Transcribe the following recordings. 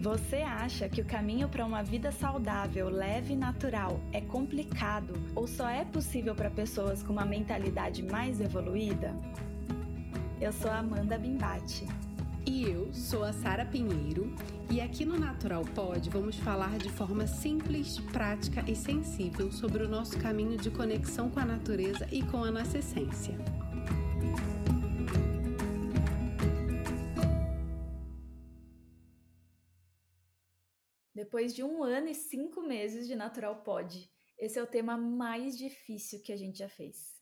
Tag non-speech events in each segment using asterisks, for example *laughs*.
Você acha que o caminho para uma vida saudável, leve e natural é complicado ou só é possível para pessoas com uma mentalidade mais evoluída? Eu sou Amanda Bimbate. E eu sou a Sara Pinheiro, e aqui no Natural Pod vamos falar de forma simples, prática e sensível sobre o nosso caminho de conexão com a natureza e com a nossa essência. Depois de um ano e cinco meses de Natural Pod, esse é o tema mais difícil que a gente já fez.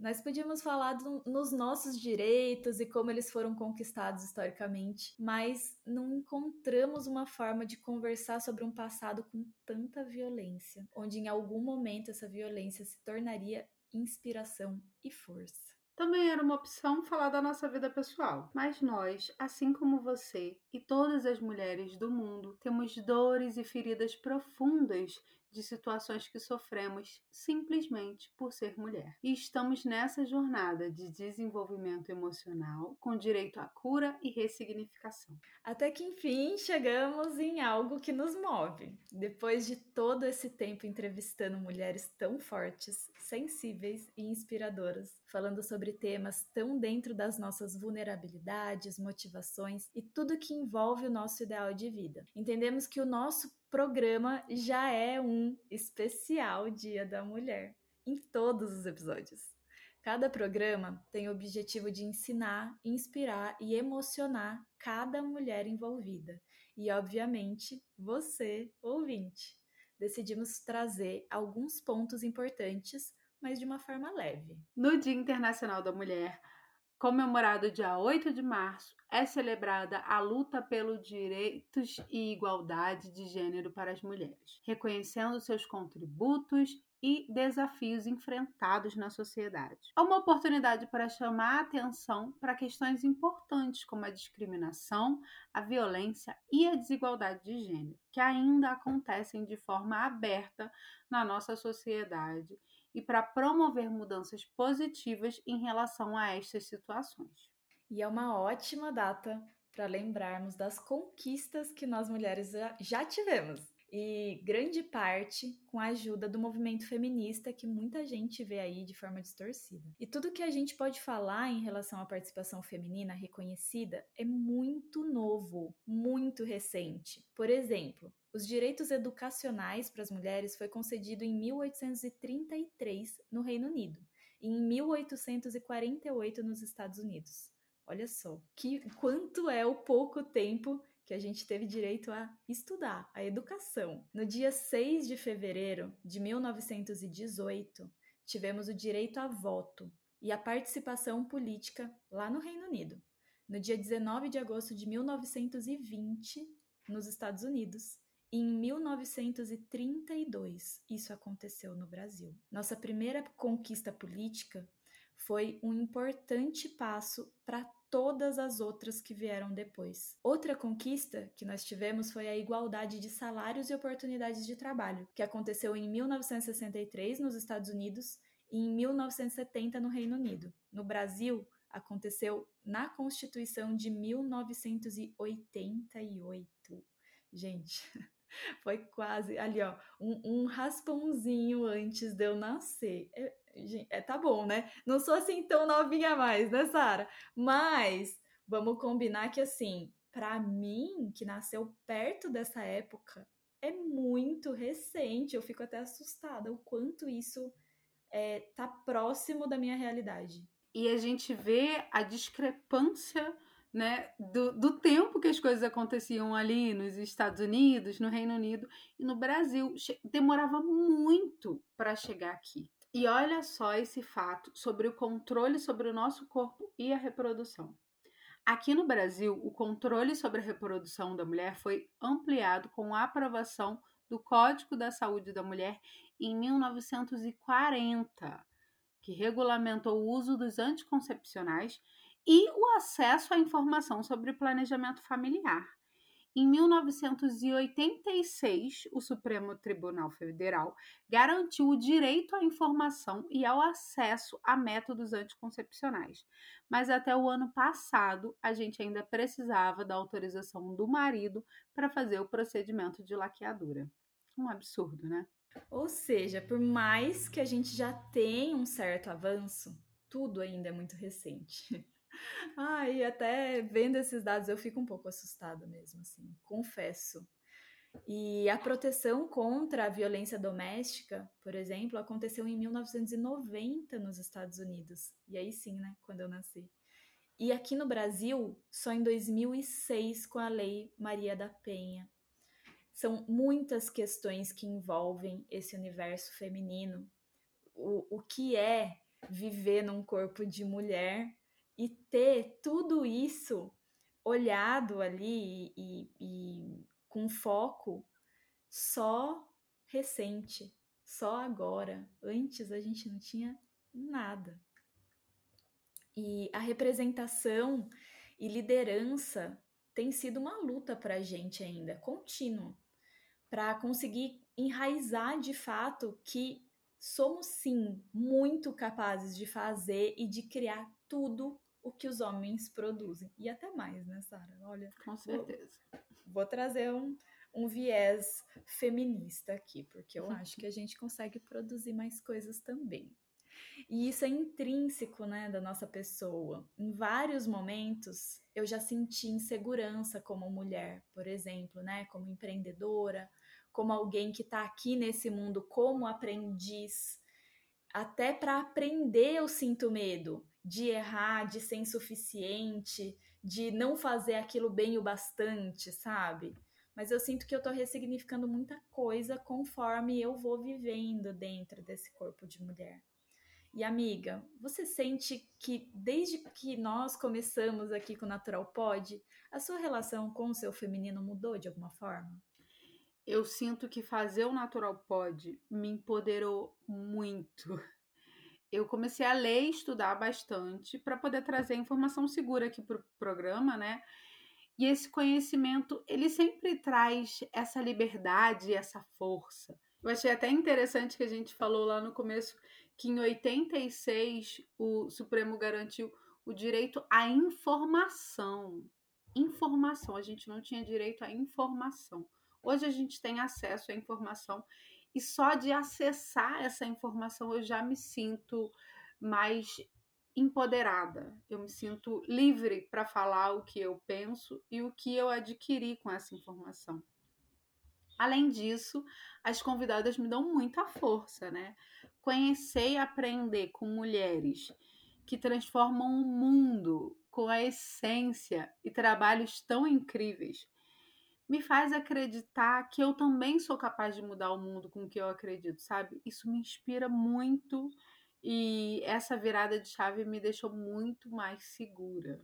Nós podíamos falar do, nos nossos direitos e como eles foram conquistados historicamente, mas não encontramos uma forma de conversar sobre um passado com tanta violência, onde em algum momento essa violência se tornaria inspiração e força. Também era uma opção falar da nossa vida pessoal, mas nós, assim como você e todas as mulheres do mundo, temos dores e feridas profundas de situações que sofremos simplesmente por ser mulher. E estamos nessa jornada de desenvolvimento emocional com direito à cura e ressignificação. Até que enfim chegamos em algo que nos move. Depois de todo esse tempo entrevistando mulheres tão fortes, sensíveis e inspiradoras, falando sobre temas tão dentro das nossas vulnerabilidades, motivações e tudo que envolve o nosso ideal de vida. Entendemos que o nosso programa já é um especial Dia da Mulher em todos os episódios. Cada programa tem o objetivo de ensinar, inspirar e emocionar cada mulher envolvida e, obviamente, você, ouvinte. Decidimos trazer alguns pontos importantes, mas de uma forma leve. No Dia Internacional da Mulher, comemorado dia 8 de março, é celebrada a luta pelos direitos e igualdade de gênero para as mulheres, reconhecendo seus contributos e desafios enfrentados na sociedade. É uma oportunidade para chamar a atenção para questões importantes como a discriminação, a violência e a desigualdade de gênero, que ainda acontecem de forma aberta na nossa sociedade e para promover mudanças positivas em relação a estas situações. E é uma ótima data para lembrarmos das conquistas que nós mulheres já tivemos e grande parte com a ajuda do movimento feminista que muita gente vê aí de forma distorcida. E tudo que a gente pode falar em relação à participação feminina reconhecida é muito novo, muito recente. Por exemplo, os direitos educacionais para as mulheres foi concedido em 1833 no Reino Unido e em 1848 nos Estados Unidos. Olha só, que quanto é o pouco tempo que a gente teve direito a estudar, a educação. No dia 6 de fevereiro de 1918, tivemos o direito a voto e a participação política lá no Reino Unido. No dia 19 de agosto de 1920, nos Estados Unidos, e em 1932, isso aconteceu no Brasil. Nossa primeira conquista política foi um importante passo para todas as outras que vieram depois. Outra conquista que nós tivemos foi a igualdade de salários e oportunidades de trabalho, que aconteceu em 1963 nos Estados Unidos e em 1970 no Reino Unido. No Brasil, aconteceu na Constituição de 1988. Gente, *laughs* foi quase ali, ó, um, um raspãozinho antes de eu nascer. É, é, tá bom, né? Não sou assim tão novinha mais, né, Sara? Mas vamos combinar que assim, para mim, que nasceu perto dessa época, é muito recente. Eu fico até assustada o quanto isso é, tá próximo da minha realidade. E a gente vê a discrepância né, do, do tempo que as coisas aconteciam ali nos Estados Unidos, no Reino Unido e no Brasil. Demorava muito para chegar aqui. E olha só esse fato sobre o controle sobre o nosso corpo e a reprodução. Aqui no Brasil, o controle sobre a reprodução da mulher foi ampliado com a aprovação do Código da Saúde da Mulher em 1940, que regulamentou o uso dos anticoncepcionais e o acesso à informação sobre planejamento familiar. Em 1986, o Supremo Tribunal Federal garantiu o direito à informação e ao acesso a métodos anticoncepcionais. Mas até o ano passado, a gente ainda precisava da autorização do marido para fazer o procedimento de laqueadura. Um absurdo, né? Ou seja, por mais que a gente já tenha um certo avanço, tudo ainda é muito recente. *laughs* Ah, até vendo esses dados eu fico um pouco assustada mesmo, assim, confesso. E a proteção contra a violência doméstica, por exemplo, aconteceu em 1990 nos Estados Unidos. E aí sim, né, quando eu nasci. E aqui no Brasil, só em 2006 com a Lei Maria da Penha. São muitas questões que envolvem esse universo feminino. O, o que é viver num corpo de mulher e ter tudo isso olhado ali e, e com foco só recente, só agora. Antes a gente não tinha nada. E a representação e liderança tem sido uma luta para a gente ainda, contínuo, para conseguir enraizar de fato que somos sim muito capazes de fazer e de criar tudo o que os homens produzem. E até mais, né, Sara? Olha. Com certeza. Vou, vou trazer um, um viés feminista aqui, porque eu acho que a gente consegue produzir mais coisas também. E isso é intrínseco, né, da nossa pessoa. Em vários momentos eu já senti insegurança como mulher, por exemplo, né, como empreendedora, como alguém que está aqui nesse mundo como aprendiz. Até para aprender eu sinto medo de errar, de ser insuficiente, de não fazer aquilo bem o bastante, sabe? Mas eu sinto que eu tô ressignificando muita coisa conforme eu vou vivendo dentro desse corpo de mulher. E amiga, você sente que desde que nós começamos aqui com o Natural Pod, a sua relação com o seu feminino mudou de alguma forma? Eu sinto que fazer o Natural Pod me empoderou muito eu comecei a ler e estudar bastante para poder trazer informação segura aqui para o programa, né? E esse conhecimento, ele sempre traz essa liberdade, essa força. Eu achei até interessante que a gente falou lá no começo que em 86 o Supremo garantiu o direito à informação. Informação, a gente não tinha direito à informação. Hoje a gente tem acesso à informação e só de acessar essa informação eu já me sinto mais empoderada. Eu me sinto livre para falar o que eu penso e o que eu adquiri com essa informação. Além disso, as convidadas me dão muita força, né? Conhecer e aprender com mulheres que transformam o mundo com a essência e trabalhos tão incríveis me faz acreditar que eu também sou capaz de mudar o mundo com o que eu acredito, sabe? Isso me inspira muito e essa virada de chave me deixou muito mais segura.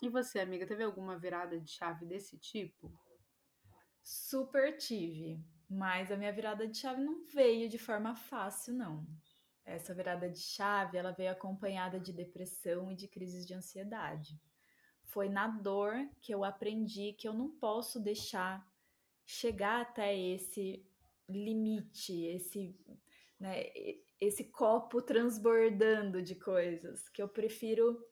E você, amiga, teve alguma virada de chave desse tipo? Super tive, mas a minha virada de chave não veio de forma fácil, não. Essa virada de chave, ela veio acompanhada de depressão e de crises de ansiedade foi na dor que eu aprendi que eu não posso deixar chegar até esse limite, esse, né, esse copo transbordando de coisas, que eu prefiro,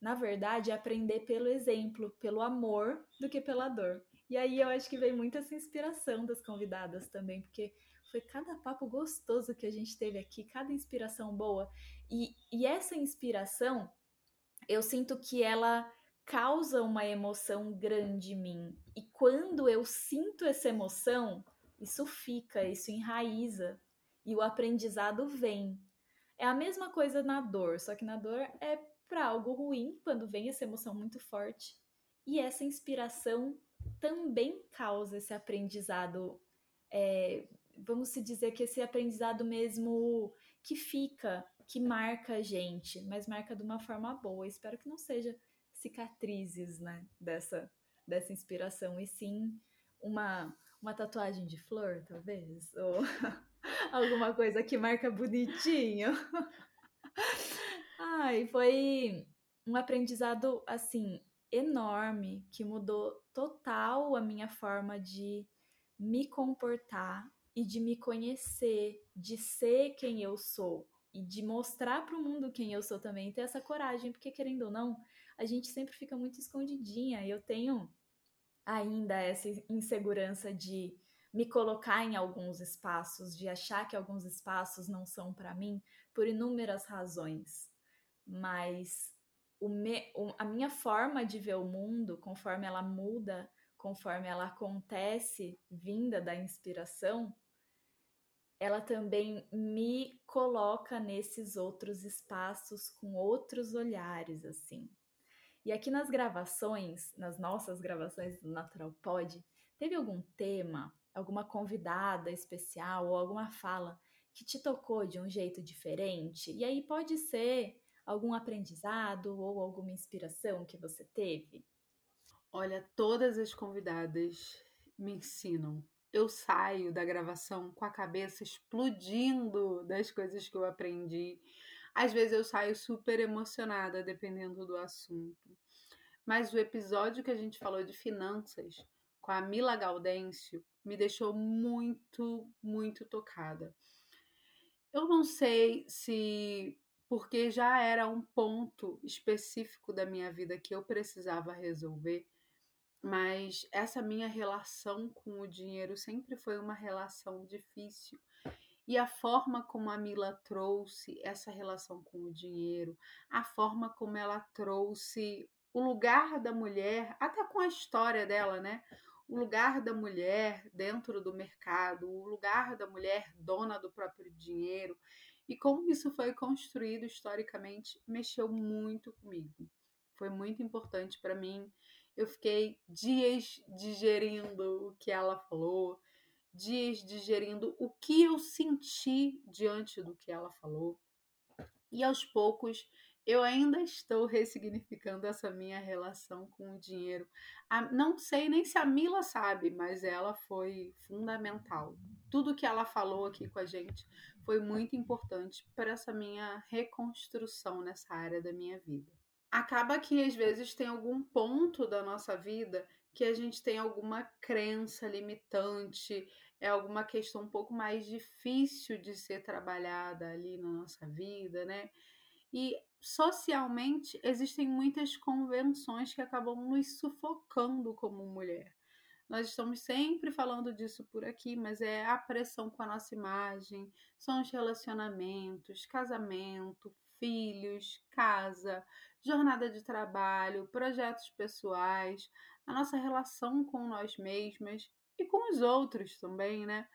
na verdade, aprender pelo exemplo, pelo amor, do que pela dor. E aí eu acho que veio muito essa inspiração das convidadas também, porque foi cada papo gostoso que a gente teve aqui, cada inspiração boa. E, e essa inspiração, eu sinto que ela causa uma emoção grande em mim. E quando eu sinto essa emoção, isso fica, isso enraiza e o aprendizado vem. É a mesma coisa na dor, só que na dor é para algo ruim quando vem essa emoção muito forte. E essa inspiração também causa esse aprendizado. É, vamos se dizer que esse aprendizado mesmo que fica, que marca a gente, mas marca de uma forma boa. Espero que não seja cicatrizes, né, dessa, dessa inspiração, e sim uma, uma tatuagem de flor, talvez, ou *laughs* alguma coisa que marca bonitinho. *laughs* Ai, foi um aprendizado, assim, enorme que mudou total a minha forma de me comportar e de me conhecer, de ser quem eu sou e de mostrar para o mundo quem eu sou também, ter essa coragem, porque querendo ou não, a gente sempre fica muito escondidinha. Eu tenho ainda essa insegurança de me colocar em alguns espaços, de achar que alguns espaços não são para mim, por inúmeras razões. Mas me, a minha forma de ver o mundo, conforme ela muda, conforme ela acontece, vinda da inspiração, ela também me coloca nesses outros espaços com outros olhares, assim. E aqui nas gravações, nas nossas gravações do Natural Pod, teve algum tema, alguma convidada especial ou alguma fala que te tocou de um jeito diferente? E aí pode ser algum aprendizado ou alguma inspiração que você teve? Olha, todas as convidadas me ensinam. Eu saio da gravação com a cabeça explodindo das coisas que eu aprendi às vezes eu saio super emocionada, dependendo do assunto. Mas o episódio que a gente falou de finanças com a Mila Gaudêncio me deixou muito, muito tocada. Eu não sei se porque já era um ponto específico da minha vida que eu precisava resolver, mas essa minha relação com o dinheiro sempre foi uma relação difícil e a forma como a Mila trouxe essa relação com o dinheiro, a forma como ela trouxe o lugar da mulher, até com a história dela, né? O lugar da mulher dentro do mercado, o lugar da mulher dona do próprio dinheiro e como isso foi construído historicamente mexeu muito comigo. Foi muito importante para mim. Eu fiquei dias digerindo o que ela falou, dias digerindo o que eu senti diante do que ela falou. E aos poucos eu ainda estou ressignificando essa minha relação com o dinheiro. não sei nem se a Mila sabe, mas ela foi fundamental. Tudo que ela falou aqui com a gente foi muito importante para essa minha reconstrução nessa área da minha vida. Acaba que às vezes tem algum ponto da nossa vida que a gente tem alguma crença limitante, é alguma questão um pouco mais difícil de ser trabalhada ali na nossa vida, né? E socialmente existem muitas convenções que acabam nos sufocando como mulher. Nós estamos sempre falando disso por aqui, mas é a pressão com a nossa imagem, são os relacionamentos, casamento, filhos, casa, jornada de trabalho, projetos pessoais, a nossa relação com nós mesmas e com os outros também, né?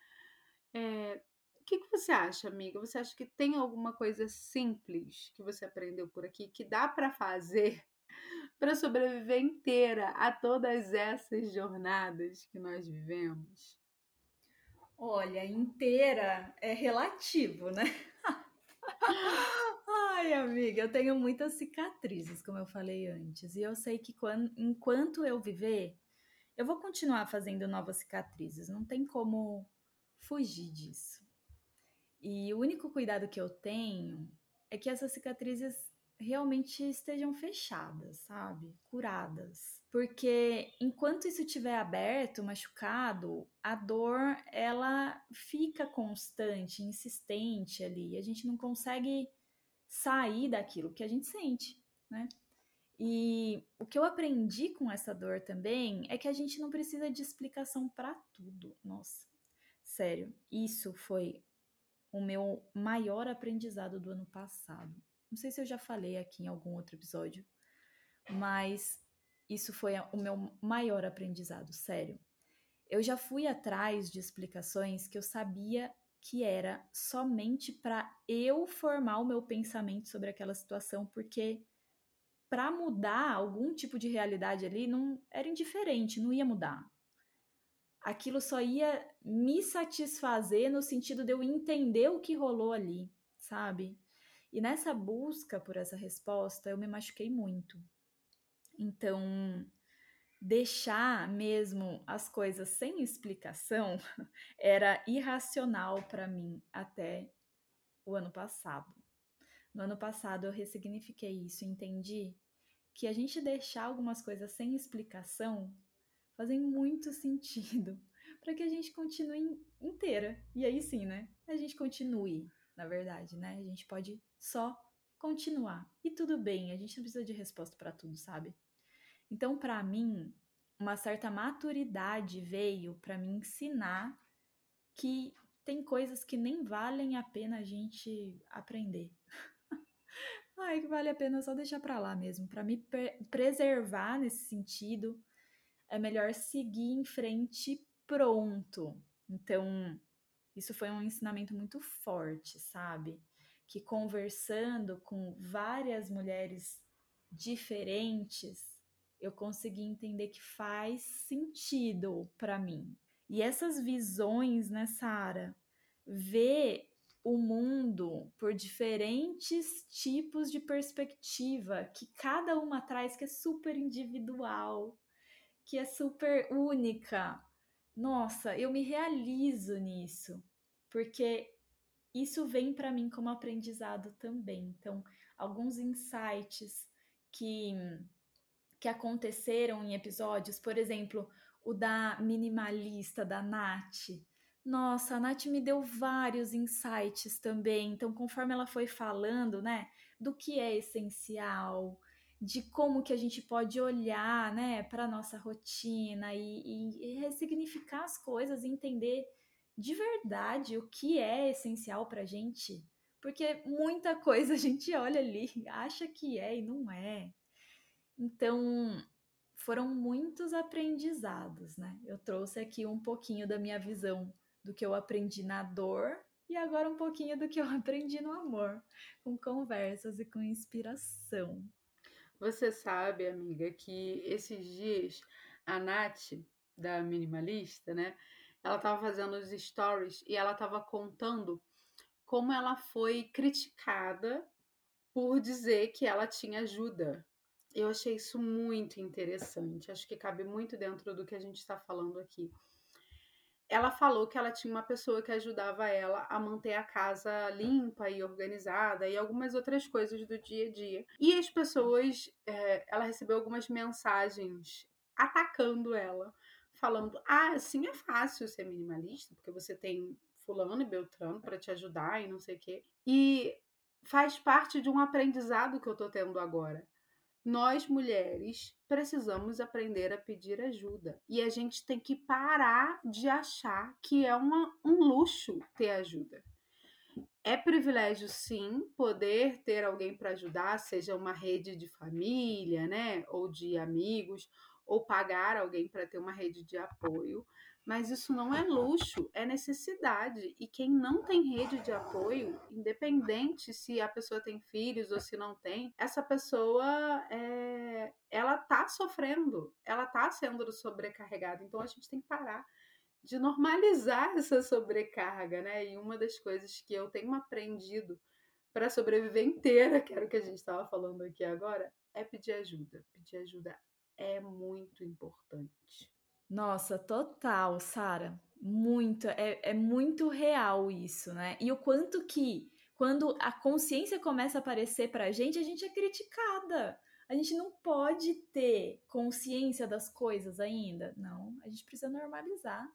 É, o que, que você acha, amiga? Você acha que tem alguma coisa simples que você aprendeu por aqui que dá para fazer *laughs* para sobreviver inteira a todas essas jornadas que nós vivemos? Olha, inteira é relativo, né? *laughs* Ai, amiga, eu tenho muitas cicatrizes, como eu falei antes, e eu sei que quando, enquanto eu viver, eu vou continuar fazendo novas cicatrizes, não tem como fugir disso. E o único cuidado que eu tenho é que essas cicatrizes realmente estejam fechadas, sabe? Curadas. Porque enquanto isso estiver aberto, machucado, a dor ela fica constante, insistente ali. A gente não consegue sair daquilo que a gente sente, né? E o que eu aprendi com essa dor também é que a gente não precisa de explicação para tudo. Nossa, sério, isso foi o meu maior aprendizado do ano passado. Não sei se eu já falei aqui em algum outro episódio, mas isso foi o meu maior aprendizado, sério. Eu já fui atrás de explicações que eu sabia que era somente para eu formar o meu pensamento sobre aquela situação, porque para mudar algum tipo de realidade ali não era indiferente, não ia mudar. Aquilo só ia me satisfazer no sentido de eu entender o que rolou ali, sabe? E nessa busca por essa resposta, eu me machuquei muito. Então, deixar mesmo as coisas sem explicação *laughs* era irracional para mim até o ano passado. No ano passado eu ressignifiquei isso, entendi que a gente deixar algumas coisas sem explicação fazem muito *laughs* sentido para que a gente continue inteira. E aí sim, né? A gente continue, na verdade, né? A gente pode só continuar. E tudo bem, a gente não precisa de resposta para tudo, sabe? Então, para mim, uma certa maturidade veio para me ensinar que tem coisas que nem valem a pena a gente aprender. *laughs* Ai, que vale a pena só deixar para lá mesmo, para me preservar nesse sentido. É melhor seguir em frente pronto. Então, isso foi um ensinamento muito forte, sabe? Que conversando com várias mulheres diferentes, eu consegui entender que faz sentido para mim. E essas visões, né, Sara, ver o mundo por diferentes tipos de perspectiva que cada uma traz que é super individual, que é super única. Nossa, eu me realizo nisso, porque isso vem para mim como aprendizado também. Então, alguns insights que que aconteceram em episódios, por exemplo, o da minimalista da Nath. Nossa, a Nath me deu vários insights também. Então, conforme ela foi falando, né, do que é essencial, de como que a gente pode olhar, né, para nossa rotina e, e, ressignificar as coisas, e entender de verdade o que é essencial para gente, porque muita coisa a gente olha ali, acha que é e não é. Então, foram muitos aprendizados, né? Eu trouxe aqui um pouquinho da minha visão do que eu aprendi na dor e agora um pouquinho do que eu *laughs* aprendi no amor, com conversas e com inspiração. Você sabe, amiga, que esses dias a Nath, da Minimalista, né? Ela estava fazendo os stories e ela estava contando como ela foi criticada por dizer que ela tinha ajuda eu achei isso muito interessante. Acho que cabe muito dentro do que a gente está falando aqui. Ela falou que ela tinha uma pessoa que ajudava ela a manter a casa limpa e organizada e algumas outras coisas do dia a dia. E as pessoas, é, ela recebeu algumas mensagens atacando ela, falando: ah, assim é fácil ser minimalista, porque você tem Fulano e Beltrano para te ajudar e não sei o quê. E faz parte de um aprendizado que eu tô tendo agora nós mulheres precisamos aprender a pedir ajuda. E a gente tem que parar de achar que é uma, um luxo ter ajuda. É privilégio, sim, poder ter alguém para ajudar, seja uma rede de família, né, ou de amigos, ou pagar alguém para ter uma rede de apoio. Mas isso não é luxo, é necessidade. E quem não tem rede de apoio, independente se a pessoa tem filhos ou se não tem, essa pessoa é, ela tá sofrendo, ela tá sendo sobrecarregada. Então a gente tem que parar de normalizar *laughs* essa sobrecarga, né? E uma das coisas que eu tenho aprendido para sobreviver inteira, que era o que a gente estava falando aqui agora, é pedir ajuda. Pedir ajuda é muito importante. Nossa, total, Sara. Muito, é, é muito real isso, né? E o quanto que, quando a consciência começa a aparecer pra gente, a gente é criticada. A gente não pode ter consciência das coisas ainda. Não, a gente precisa normalizar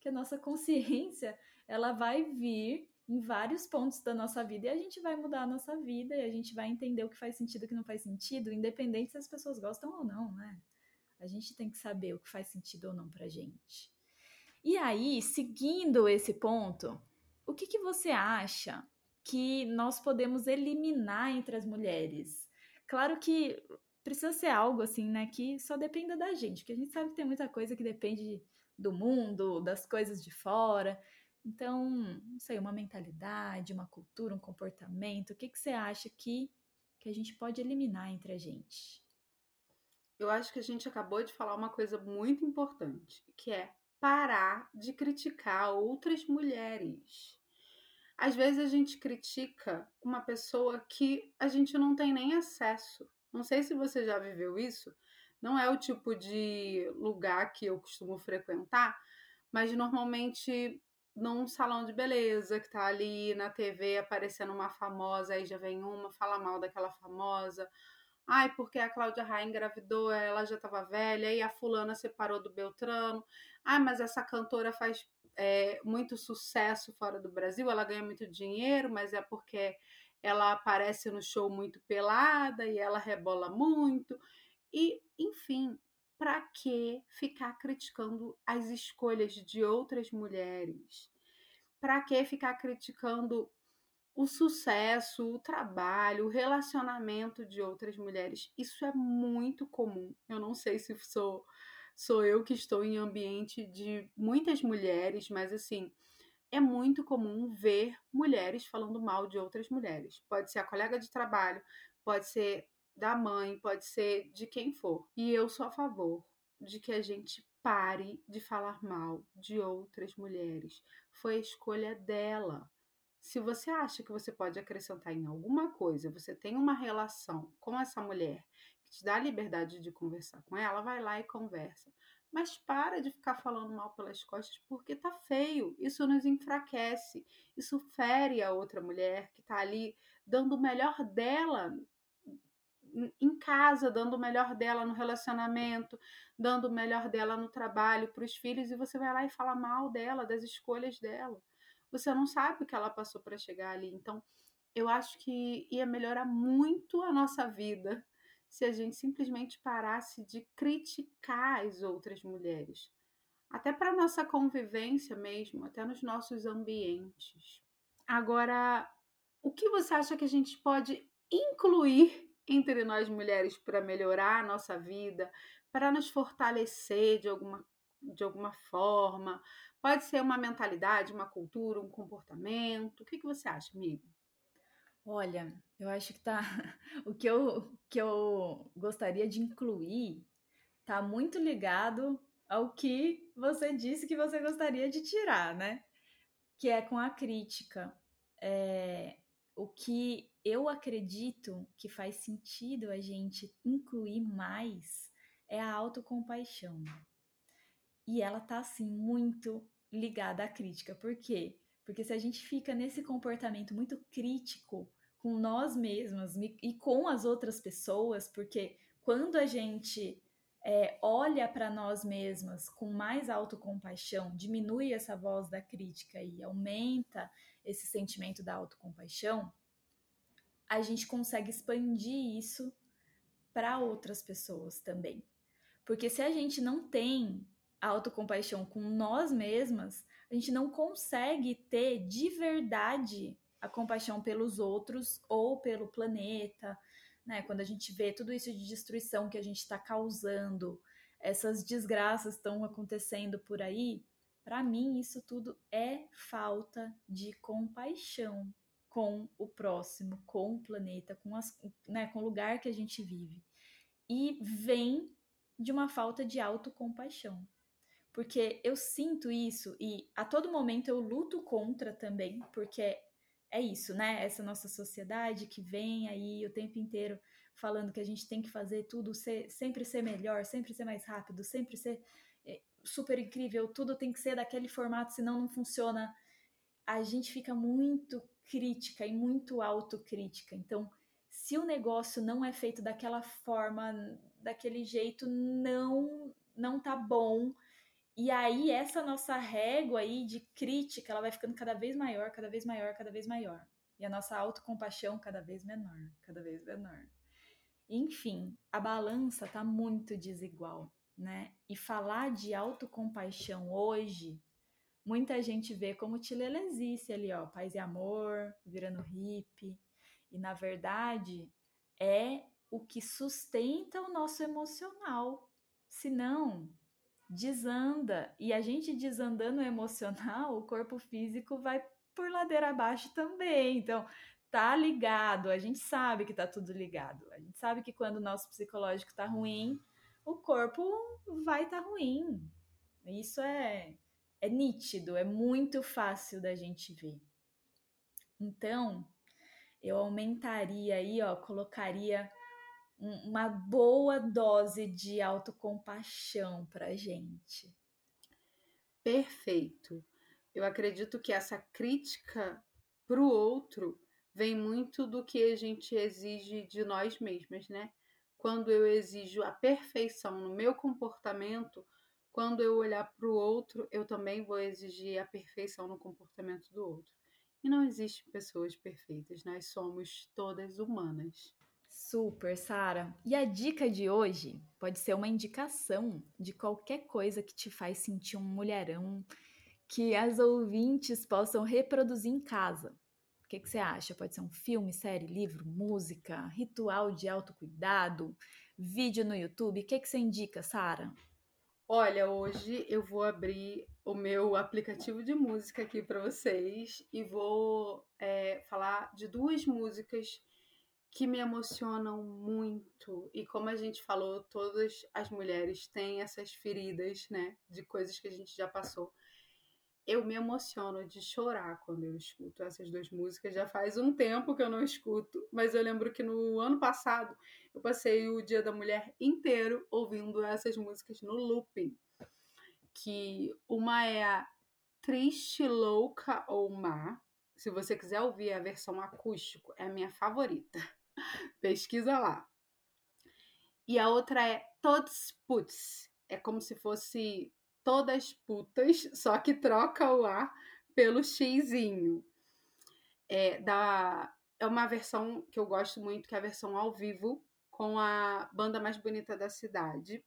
que a nossa *laughs* consciência, ela vai vir em vários pontos da nossa vida e a gente vai mudar a nossa vida e a gente vai entender o que faz sentido e o que não faz sentido, independente se as pessoas gostam ou não, né? A gente tem que saber o que faz sentido ou não pra gente. E aí, seguindo esse ponto, o que, que você acha que nós podemos eliminar entre as mulheres? Claro que precisa ser algo assim, né, que só dependa da gente, porque a gente sabe que tem muita coisa que depende do mundo, das coisas de fora. Então, não sei, uma mentalidade, uma cultura, um comportamento, o que, que você acha que, que a gente pode eliminar entre a gente? Eu acho que a gente acabou de falar uma coisa muito importante, que é parar de criticar outras mulheres. Às vezes a gente critica uma pessoa que a gente não tem nem acesso. Não sei se você já viveu isso. Não é o tipo de lugar que eu costumo frequentar, mas normalmente num salão de beleza que tá ali na TV aparecendo uma famosa, aí já vem uma, fala mal daquela famosa, Ai, porque a Cláudia Raia engravidou, ela já estava velha, e a fulana separou do Beltrano. Ai, mas essa cantora faz é, muito sucesso fora do Brasil, ela ganha muito dinheiro, mas é porque ela aparece no show muito pelada e ela rebola muito. E, enfim, para que ficar criticando as escolhas de outras mulheres? Para que ficar criticando o sucesso, o trabalho, o relacionamento de outras mulheres? Isso é muito comum. Eu não sei se sou sou eu que estou em ambiente de muitas mulheres, mas assim, é muito comum ver mulheres falando mal de outras mulheres. Pode ser a colega de trabalho, pode ser da mãe, pode ser de quem for. E eu sou a favor de que a gente pare de falar mal de outras mulheres. Foi a escolha dela. Se você acha que você pode acrescentar em alguma coisa, você tem uma relação com essa mulher que te dá a liberdade de conversar com ela, vai lá e conversa. Mas para de ficar falando mal pelas costas porque tá feio. Isso nos enfraquece. Isso fere a outra mulher que tá ali dando o melhor dela em casa, dando o melhor dela no relacionamento, dando o melhor dela no trabalho, para os filhos, e você vai lá e fala mal dela, das escolhas dela. Você não sabe o que ela passou para chegar ali. Então, eu acho que ia melhorar muito a nossa vida *laughs* se a gente simplesmente parasse de criticar as outras mulheres. Até para nossa convivência mesmo, até nos nossos ambientes. Agora, o que você acha que a gente pode incluir *laughs* entre nós mulheres para melhorar a nossa vida, para nos fortalecer de alguma, de alguma forma. Pode ser uma mentalidade, uma cultura, um comportamento. O que, que você acha, amigo? Olha, eu acho que tá. *laughs* O que eu, que eu gostaria de incluir tá muito ligado ao que você disse que você gostaria de tirar, né? Que é com a crítica. É, o que eu acredito que faz sentido a gente incluir mais é a autocompaixão. E ela tá assim muito ligada à crítica. Por quê? Porque se a gente fica nesse comportamento muito crítico com nós mesmas e com as outras pessoas, porque quando a gente é, olha para nós mesmas com mais autocompaixão, diminui essa voz da crítica e aumenta esse sentimento da autocompaixão, a gente consegue expandir isso para outras pessoas também. Porque se a gente não tem autocompaixão com nós mesmas, a gente não consegue ter de verdade a compaixão pelos outros ou pelo planeta, né? Quando a gente vê tudo isso de destruição que a gente está causando, essas desgraças estão acontecendo por aí, para mim isso tudo é falta de compaixão, com o próximo, com o planeta, com, as, né, com o lugar que a gente vive. E vem de uma falta de autocompaixão. Porque eu sinto isso e a todo momento eu luto contra também, porque é isso, né? Essa nossa sociedade que vem aí o tempo inteiro falando que a gente tem que fazer tudo ser, sempre ser melhor, sempre ser mais rápido, sempre ser é, super incrível, tudo tem que ser daquele formato, senão não funciona. A gente fica muito crítica e muito autocrítica. Então, se o negócio não é feito daquela forma, daquele jeito, não não tá bom. E aí essa nossa régua aí de crítica, ela vai ficando cada vez maior, cada vez maior, cada vez maior. E a nossa autocompaixão cada vez menor, cada vez menor. Enfim, a balança tá muito desigual, né? E falar de autocompaixão hoje muita gente vê como tilelezice ali, ó, paz e amor, virando hippie. E na verdade é o que sustenta o nosso emocional. Senão, desanda. E a gente desandando emocional, o corpo físico vai por ladeira abaixo também. Então, tá ligado, a gente sabe que tá tudo ligado. A gente sabe que quando o nosso psicológico tá ruim, o corpo vai estar tá ruim. Isso é é nítido, é muito fácil da gente ver. Então, eu aumentaria aí, ó, colocaria uma boa dose de autocompaixão pra gente. Perfeito. Eu acredito que essa crítica pro outro vem muito do que a gente exige de nós mesmas, né? quando eu exijo a perfeição no meu comportamento, quando eu olhar para o outro, eu também vou exigir a perfeição no comportamento do outro. E não existem pessoas perfeitas, nós somos todas humanas. Super, Sara. E a dica de hoje pode ser uma indicação de qualquer coisa que te faz sentir um mulherão, que as ouvintes possam reproduzir em casa. O que, que, você acha? Pode ser um filme, série, livro, música, ritual de autocuidado, vídeo no YouTube? O que, que você indica, Sara? Olha, hoje eu vou abrir o meu aplicativo de música aqui para vocês e vou é, falar de duas músicas que me emocionam muito. E como a gente falou, todas as mulheres têm essas feridas, né, de coisas que a gente já passou eu me emociono de chorar quando eu escuto essas duas músicas. Já faz um tempo que eu não escuto, mas eu lembro que no ano passado eu passei o Dia da Mulher inteiro ouvindo essas músicas no looping. Que uma é a Triste, Louca ou Má. Se você quiser ouvir a versão acústico, é a minha favorita. *laughs* Pesquisa lá. E a outra é Todos Puts. É como se fosse todas putas, só que troca o A pelo xizinho. É, da, é uma versão que eu gosto muito, que é a versão ao vivo, com a banda mais bonita da cidade.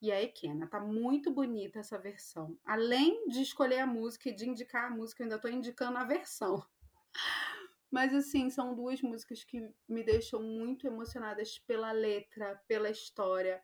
E a Ekena. Tá muito bonita essa versão. Além de escolher a música e de indicar a música, eu ainda tô indicando a versão. *laughs* Mas assim, são duas músicas que me deixam muito emocionadas pela letra, pela história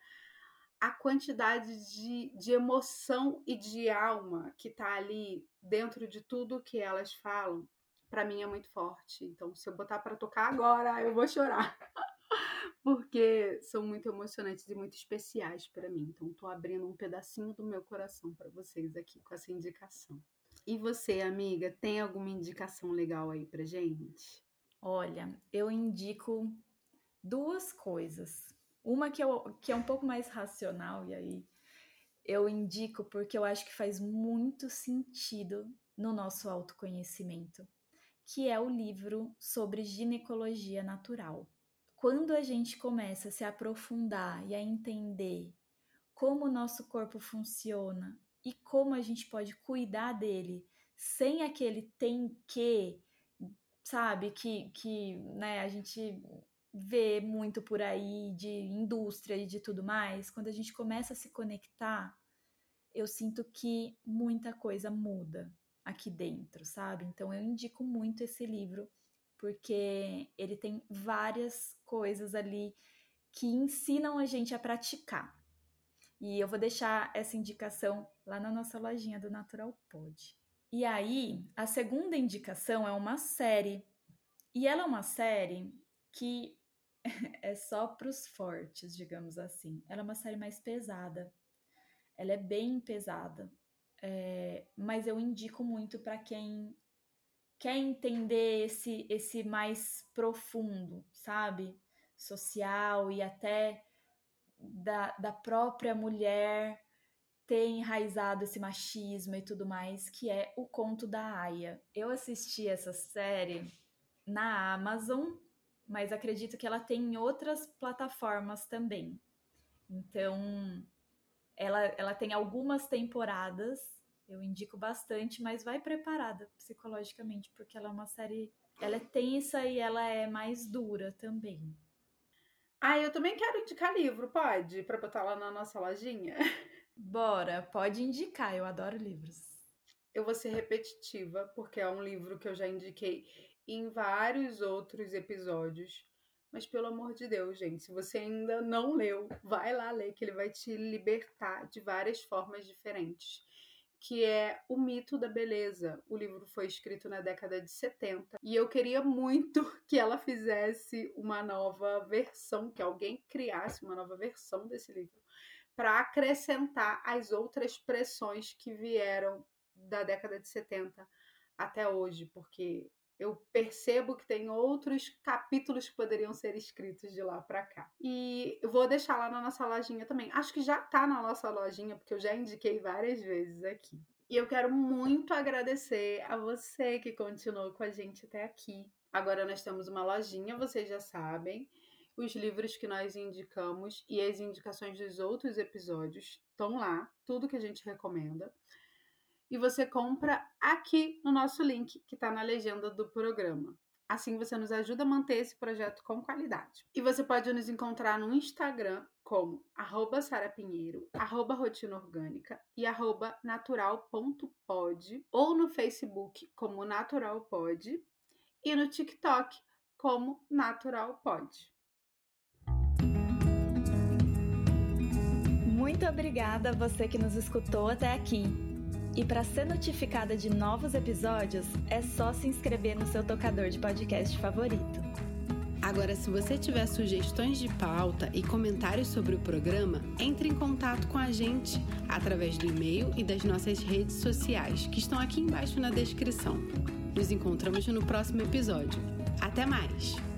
a quantidade de, de emoção e de alma que tá ali dentro de tudo que elas falam, para mim é muito forte. Então, se eu botar para tocar agora, eu vou chorar. *laughs* Porque são muito emocionantes e muito especiais para mim. Então, tô abrindo um pedacinho do meu coração para vocês aqui com essa indicação. E você, amiga, tem alguma indicação legal aí pra gente? Olha, eu indico duas coisas. Uma que, eu, que é um pouco mais racional, e aí eu indico porque eu acho que faz muito sentido no nosso autoconhecimento, que é o livro sobre ginecologia natural. Quando a gente começa a se aprofundar e a entender como o nosso corpo funciona e como a gente pode cuidar dele sem aquele tem que, sabe, que, que né, a gente vê muito por aí de indústria e de tudo mais, quando a gente começa a se conectar, eu sinto que muita coisa muda aqui dentro, sabe? Então eu indico muito esse livro porque ele tem várias coisas ali que ensinam a gente a praticar. E eu vou deixar essa indicação lá na nossa lojinha do Natural Pod. E aí, a segunda indicação é uma série. E ela é uma série que *laughs* é só para os fortes, digamos assim. Ela é uma série mais pesada. Ela é bem pesada. É, mas eu indico muito para quem quer entender esse, esse mais profundo, sabe? Social e até da, da própria mulher ter enraizado esse machismo e tudo mais, que é o conto da Aya. Eu assisti essa série na Amazon mas acredito que ela tem em outras plataformas também. Então, ela, ela tem algumas temporadas, eu indico bastante, mas vai preparada psicologicamente, porque ela é uma série. Ela é tensa e ela é mais dura também. Ah, eu também quero indicar livro, pode? Para botar lá na nossa lojinha? *laughs* Bora, pode indicar, eu adoro livros. Eu vou ser repetitiva, porque é um livro que eu já indiquei em vários outros episódios. Mas pelo amor de Deus, gente, se você ainda não leu, vai lá ler que ele vai te libertar de várias formas diferentes. Que é O Mito da Beleza. O livro foi escrito na década de 70 e eu queria muito *laughs* que ela fizesse uma nova versão, que alguém criasse uma nova versão desse livro para acrescentar as outras pressões que vieram da década de 70 até hoje, porque eu percebo que tem outros capítulos que poderiam ser escritos de lá para cá. E vou deixar lá na nossa lojinha também. Acho que já tá na nossa lojinha, porque eu já indiquei várias vezes aqui. E eu quero muito agradecer a você que continuou com a gente até aqui. Agora nós temos uma lojinha, vocês já sabem. Os livros que nós indicamos e as indicações dos outros episódios estão lá, tudo que a gente recomenda. E você compra aqui no nosso link que está na legenda do programa. Assim você nos ajuda a manter esse projeto com qualidade. E você pode nos encontrar no Instagram como arroba sarapinheiro, arroba rotina orgânica e arroba natural.pod ou no Facebook como naturalpod e no TikTok como naturalpod. Muito obrigada a você que nos escutou até aqui. E para ser notificada de novos episódios, é só se inscrever no seu tocador de podcast favorito. Agora, se você tiver sugestões de pauta e comentários sobre o programa, entre em contato com a gente através do e-mail e das nossas redes sociais, que estão aqui embaixo na descrição. Nos encontramos no próximo episódio. Até mais!